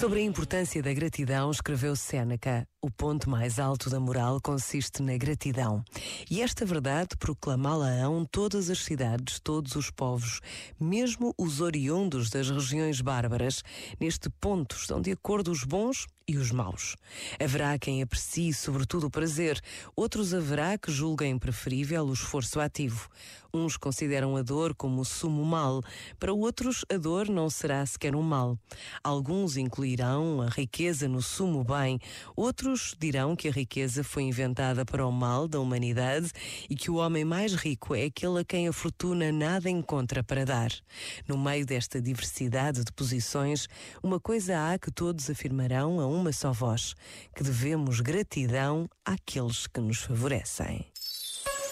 Sobre a importância da gratidão, escreveu Séneca: o ponto mais alto da moral consiste na gratidão. E esta verdade proclamá-la-ão todas as cidades, todos os povos, mesmo os oriundos das regiões bárbaras. Neste ponto estão de acordo os bons e os maus. Haverá quem aprecie sobretudo o prazer, outros haverá que julguem preferível o esforço ativo. Uns consideram a dor como o sumo mal, para outros a dor não será sequer um mal. Alguns incluirão a riqueza no sumo bem, outros dirão que a riqueza foi inventada para o mal da humanidade e que o homem mais rico é aquele a quem a fortuna nada encontra para dar. No meio desta diversidade de posições, uma coisa há que todos afirmarão a uma só voz: que devemos gratidão àqueles que nos favorecem.